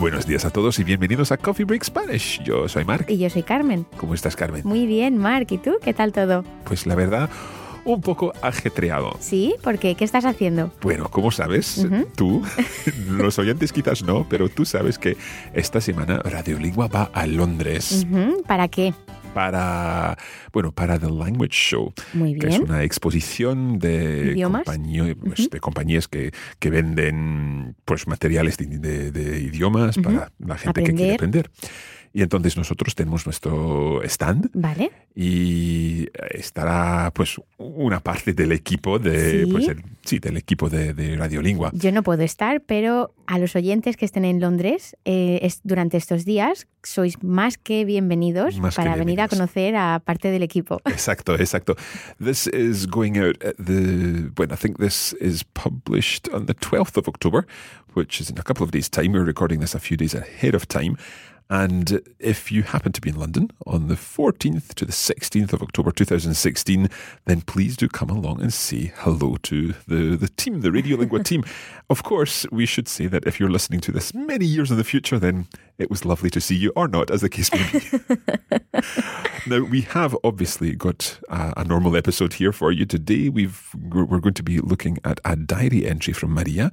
Buenos días a todos y bienvenidos a Coffee Break Spanish. Yo soy Mark. Y yo soy Carmen. ¿Cómo estás, Carmen? Muy bien, Mark. ¿Y tú? ¿Qué tal todo? Pues la verdad, un poco ajetreado. ¿Sí? ¿Por qué? ¿Qué estás haciendo? Bueno, como sabes, tú, los oyentes quizás no, pero tú sabes que esta semana Radiolingua va a Londres. ¿Para qué? Para, bueno, para The Language Show, Muy que es una exposición de, compañía- pues, de compañías que, que venden pues, materiales de, de- de idiomas para la gente que quiere aprender. Y entonces nosotros tenemos nuestro stand Vale. y estará pues una parte del equipo de, ¿Sí? pues, el- sí, del equipo de, de Radiolingua. Yo no puedo estar, pero a los oyentes que estén en Londres eh, es- durante estos días sois más que bienvenidos Más que para venir a conocer a parte del equipo. Exacto, exacto. This is going out at the, well, I think this is published on the 12th of October, which is in a couple of days' time. We're recording this a few days ahead of time. And if you happen to be in London on the 14th to the 16th of October 2016, then please do come along and say hello to the, the team, the Radiolingua team. Of course, we should say that if you're listening to this many years in the future, then it was lovely to see you, or not, as the case may be. Now, we have obviously got a, a normal episode here for you today. We've, we're going to be looking at a diary entry from Maria,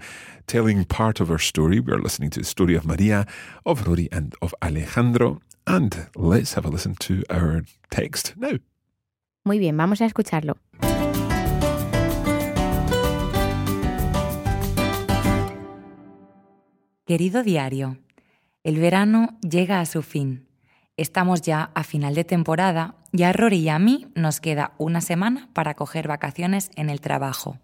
telling part of her story. We're listening to the story of Maria, of Rory, and of Alejandro. And let's have a listen to our text now. Muy bien, vamos a escucharlo. Querido diario, el verano llega a su fin. Estamos ya a final de temporada y a Rory y a mí nos queda una semana para coger vacaciones en el trabajo.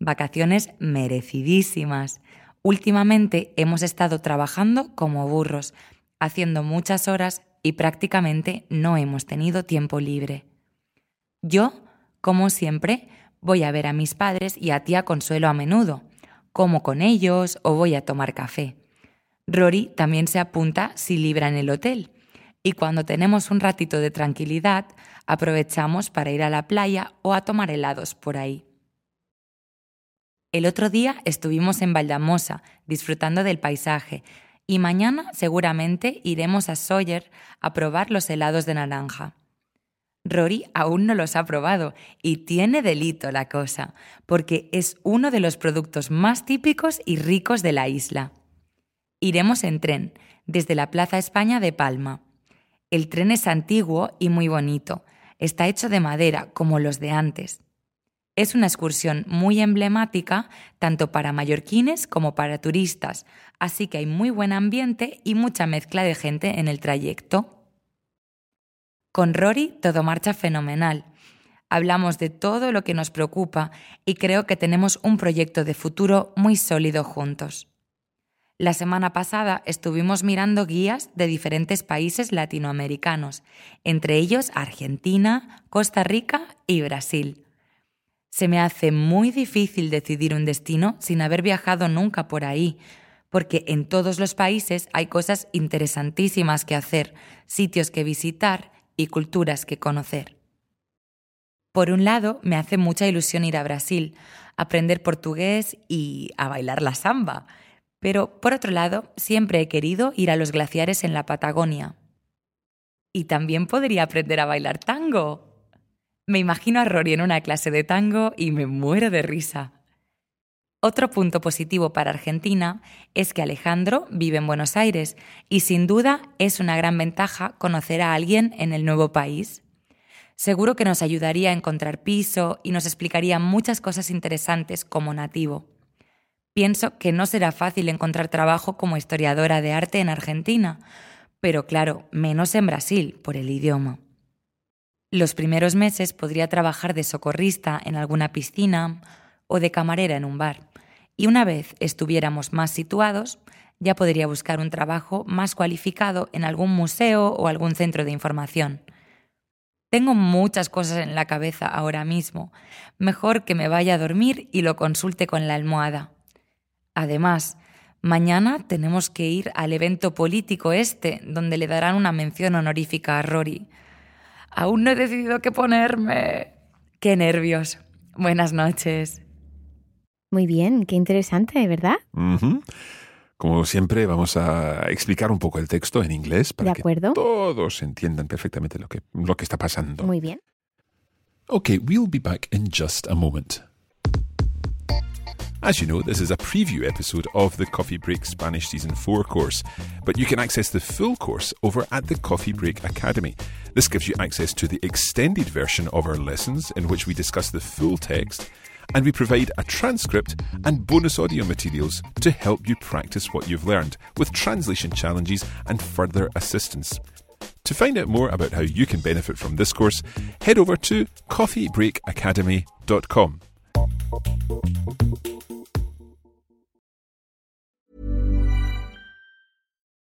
Vacaciones merecidísimas. Últimamente hemos estado trabajando como burros, haciendo muchas horas y prácticamente no hemos tenido tiempo libre. Yo, como siempre, voy a ver a mis padres y a tía Consuelo a menudo, como con ellos o voy a tomar café. Rory también se apunta si libra en el hotel. Y cuando tenemos un ratito de tranquilidad, aprovechamos para ir a la playa o a tomar helados por ahí. El otro día estuvimos en Valdamosa, disfrutando del paisaje, y mañana seguramente iremos a Sawyer a probar los helados de naranja. Rory aún no los ha probado y tiene delito la cosa, porque es uno de los productos más típicos y ricos de la isla. Iremos en tren, desde la Plaza España de Palma. El tren es antiguo y muy bonito. Está hecho de madera, como los de antes. Es una excursión muy emblemática tanto para mallorquines como para turistas, así que hay muy buen ambiente y mucha mezcla de gente en el trayecto. Con Rory todo marcha fenomenal. Hablamos de todo lo que nos preocupa y creo que tenemos un proyecto de futuro muy sólido juntos. La semana pasada estuvimos mirando guías de diferentes países latinoamericanos, entre ellos Argentina, Costa Rica y Brasil. Se me hace muy difícil decidir un destino sin haber viajado nunca por ahí, porque en todos los países hay cosas interesantísimas que hacer, sitios que visitar y culturas que conocer. Por un lado, me hace mucha ilusión ir a Brasil, aprender portugués y a bailar la samba. Pero por otro lado, siempre he querido ir a los glaciares en la Patagonia. Y también podría aprender a bailar tango. Me imagino a Rory en una clase de tango y me muero de risa. Otro punto positivo para Argentina es que Alejandro vive en Buenos Aires y sin duda es una gran ventaja conocer a alguien en el nuevo país. Seguro que nos ayudaría a encontrar piso y nos explicaría muchas cosas interesantes como nativo. Pienso que no será fácil encontrar trabajo como historiadora de arte en Argentina, pero claro, menos en Brasil por el idioma. Los primeros meses podría trabajar de socorrista en alguna piscina o de camarera en un bar, y una vez estuviéramos más situados, ya podría buscar un trabajo más cualificado en algún museo o algún centro de información. Tengo muchas cosas en la cabeza ahora mismo. Mejor que me vaya a dormir y lo consulte con la almohada. Además, mañana tenemos que ir al evento político este, donde le darán una mención honorífica a Rory. Aún no he decidido qué ponerme. Qué nervios. Buenas noches. Muy bien, qué interesante, ¿verdad? Como siempre, vamos a explicar un poco el texto en inglés para De acuerdo. que todos entiendan perfectamente lo que, lo que está pasando. Muy bien. Okay, we'll be back in just a moment. As you know, this is a preview episode of the Coffee Break Spanish Season 4 course, but you can access the full course over at the Coffee Break Academy. This gives you access to the extended version of our lessons, in which we discuss the full text, and we provide a transcript and bonus audio materials to help you practice what you've learned, with translation challenges and further assistance. To find out more about how you can benefit from this course, head over to coffeebreakacademy.com.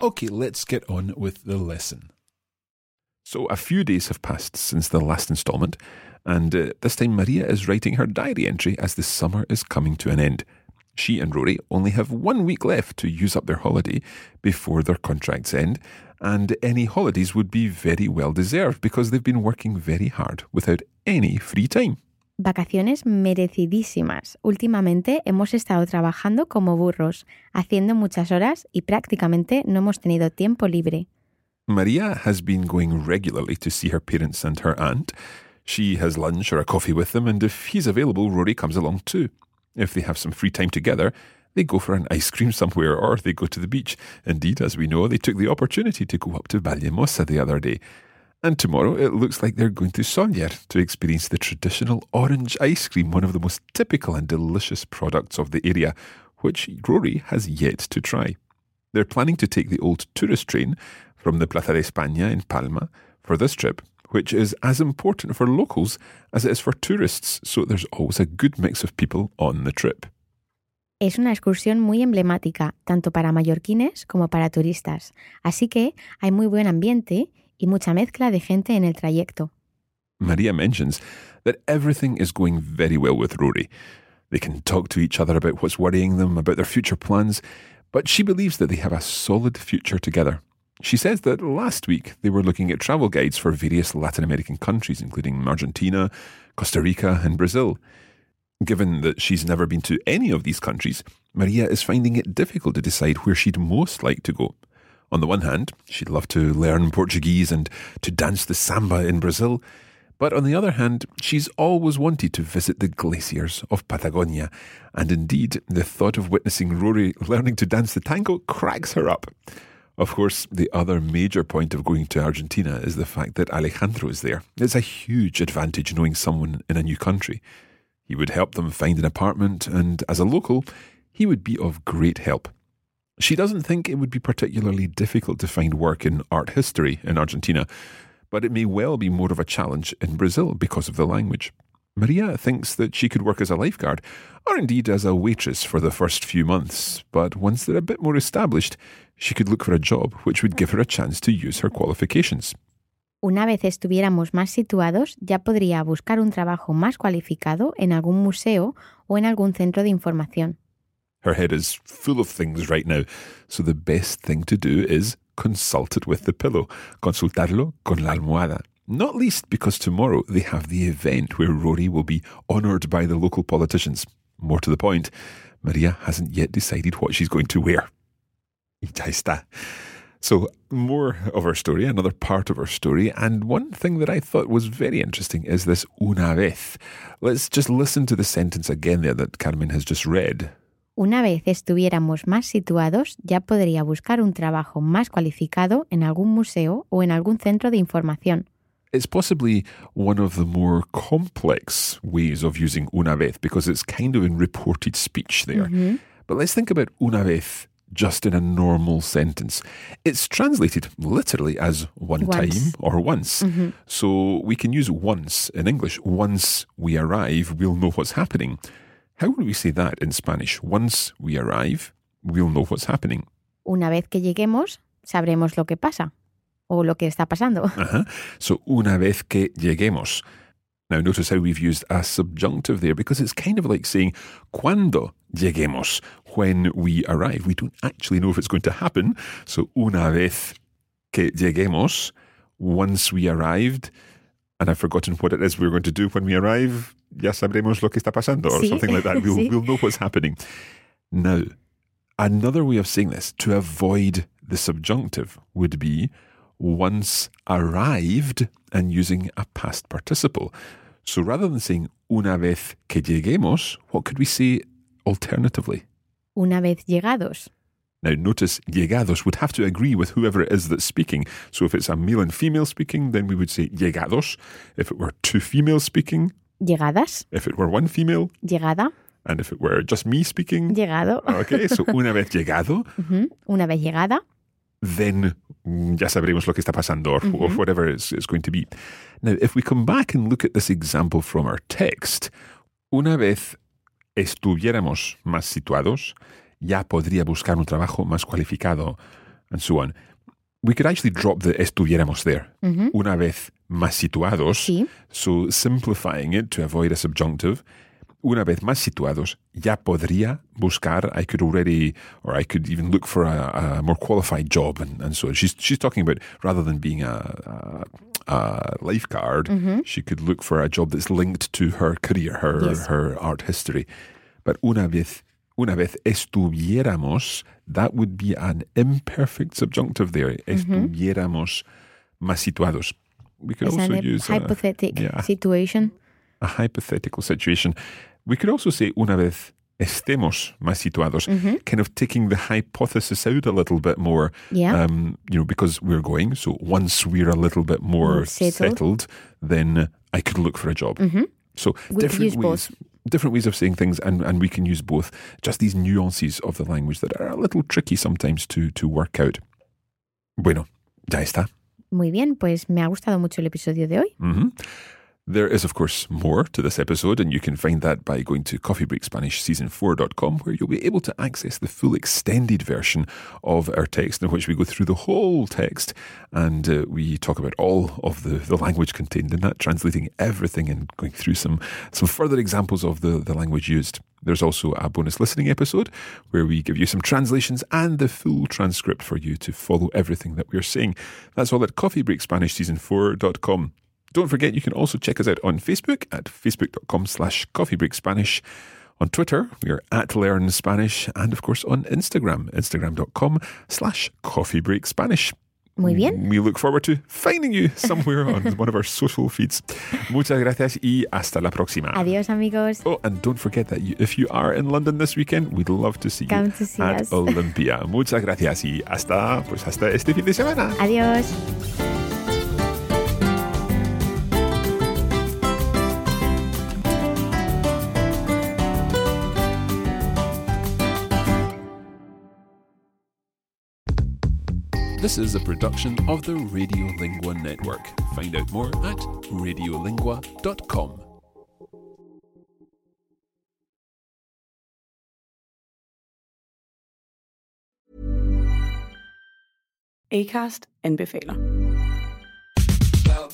Okay, let's get on with the lesson. So, a few days have passed since the last instalment, and uh, this time Maria is writing her diary entry as the summer is coming to an end. She and Rory only have one week left to use up their holiday before their contracts end, and any holidays would be very well deserved because they've been working very hard without any free time. Vacaciones merecidísimas. Últimamente hemos estado trabajando como burros, haciendo muchas horas y prácticamente no hemos tenido tiempo libre. Maria has been going regularly to see her parents and her aunt. She has lunch or a coffee with them, and if he's available, Rory comes along too. If they have some free time together, they go for an ice cream somewhere or they go to the beach. Indeed, as we know, they took the opportunity to go up to Valldemossa the other day. And tomorrow it looks like they're going to Sóller to experience the traditional orange ice cream, one of the most typical and delicious products of the area, which Rory has yet to try. They're planning to take the old tourist train from the Plaza de España in Palma for this trip, which is as important for locals as it is for tourists, so there's always a good mix of people on the trip. Es una excursión muy emblemática, tanto para mallorquines como para turistas, así que hay muy buen ambiente y mucha mezcla de gente en el trayecto. Maria mentions that everything is going very well with Rory. They can talk to each other about what's worrying them, about their future plans, but she believes that they have a solid future together. She says that last week they were looking at travel guides for various Latin American countries, including Argentina, Costa Rica, and Brazil. Given that she's never been to any of these countries, Maria is finding it difficult to decide where she'd most like to go. On the one hand, she'd love to learn Portuguese and to dance the samba in Brazil, But on the other hand, she's always wanted to visit the glaciers of Patagonia, and indeed, the thought of witnessing Rory learning to dance the tango cracks her up. Of course, the other major point of going to Argentina is the fact that Alejandro is there. It's a huge advantage knowing someone in a new country. He would help them find an apartment, and as a local, he would be of great help. She doesn't think it would be particularly difficult to find work in art history in Argentina, but it may well be more of a challenge in Brazil because of the language. Maria thinks that she could work as a lifeguard, or indeed as a waitress for the first few months, but once they're a bit more established, she could look for a job which would give her a chance to use her qualifications. Una vez estuviéramos más situados, ya podría buscar un trabajo más cualificado en algún museo o en algún centro de información. Her head is full of things right now, so the best thing to do is consult it with the pillow. Consultarlo con la almohada. Not least because tomorrow they have the event where Rory will be honoured by the local politicians. More to the point, Maria hasn't yet decided what she's going to wear. Está. So, more of our story, another part of our story, and one thing that I thought was very interesting is this una vez. Let's just listen to the sentence again there that Carmen has just read. Una vez estuviéramos más situados, ya podría buscar un trabajo más cualificado en algún museo o en algún centro de información. It's possibly one of the more complex ways of using una vez because it's kind of in reported speech there. But let's think about una vez just in a normal sentence. It's translated literally as one Once. time or once. So we can use once in English. Once we arrive, we'll know what's happening. How would we say that in Spanish? Once we arrive, we'll know what's happening. Una vez que lleguemos, sabremos lo que pasa o lo que está pasando. Uh-huh. So, una vez que lleguemos. Now, notice how we've used a subjunctive there because it's kind of like saying cuando lleguemos, when we arrive. We don't actually know if it's going to happen. So, una vez que lleguemos, once we arrived, and I've forgotten what it is we're going to do when we arrive. Ya sabremos lo que está pasando, or Sí. something like that. We'll, Sí. we'll know what's happening. Now, another way of saying this to avoid the subjunctive would be once arrived and using a past participle. So rather than saying una vez que lleguemos, what could we say alternatively? Una vez llegados. Now, notice llegados would have to agree with whoever it is that's speaking. So if it's a male and female speaking, then we would say llegados. If it were two females speaking, Llegadas. if it were one female, Llegada. and if it were just me speaking, Llegado. okay, so una vez llegado. Una vez llegada. then mm, ya sabremos lo que está pasando or, or whatever it's, it's going to be. Now, if we come back and look at this example from our text, una vez estuviéramos más situados, ya podría buscar un trabajo más cualificado, and so on. We could actually drop the estuviéramos there. Una vez más situados, Sí. so simplifying it to avoid a subjunctive. Una vez más situados, ya podría buscar. I could already, or I could even look for a, a more qualified job, and, and so on. She's she's talking about rather than being a, a, a lifeguard, mm-hmm. she could look for a job that's linked to her career, her Yes. her art history. But una vez una vez estuviéramos, that would be an imperfect subjunctive there. Mm-hmm. Estuviéramos más situados. We could Es also use a- hypothetical yeah situation. a hypothetical situation. We could also say una vez estemos más situados, kind of taking the hypothesis out a little bit more. Yeah. Um, you know, because we're going. So once we're a little bit more settled. settled, then I could look for a job. So We different ways. Different ways of saying things, and, and we can use both. Just these nuances of the language that are a little tricky sometimes to, to work out. Bueno, ya está. Muy bien, pues me ha gustado mucho el episodio de hoy. There is, of course, more to this episode, and you can find that by going to coffeebreakspanishseason4.com, where you'll be able to access the full extended version of our text, in which we go through the whole text and uh, we talk about all of the, the language contained in that, translating everything and going through some, some further examples of the, the language used. There's also a bonus listening episode where we give you some translations and the full transcript for you to follow everything that we're saying. That's all at coffeebreakspanishseason4.com. Don't forget, you can also check us out on Facebook at facebook.com slash coffeebreakspanish. On Twitter, we are at Learn Spanish. And of course, on Instagram, instagram.com slash coffeebreakspanish. Muy bien. We look forward to finding you somewhere on one of our social feeds. Muchas gracias y hasta la próxima. Adiós, amigos. Oh, and don't forget that you, if you are in London this weekend, we'd love to see you Come to see at us. Olympia. Muchas gracias y hasta, pues hasta este fin de semana. Adiós. This is a production of the Radiolingua Network. Find out more at radiolingua.com. Acast and anbefaler.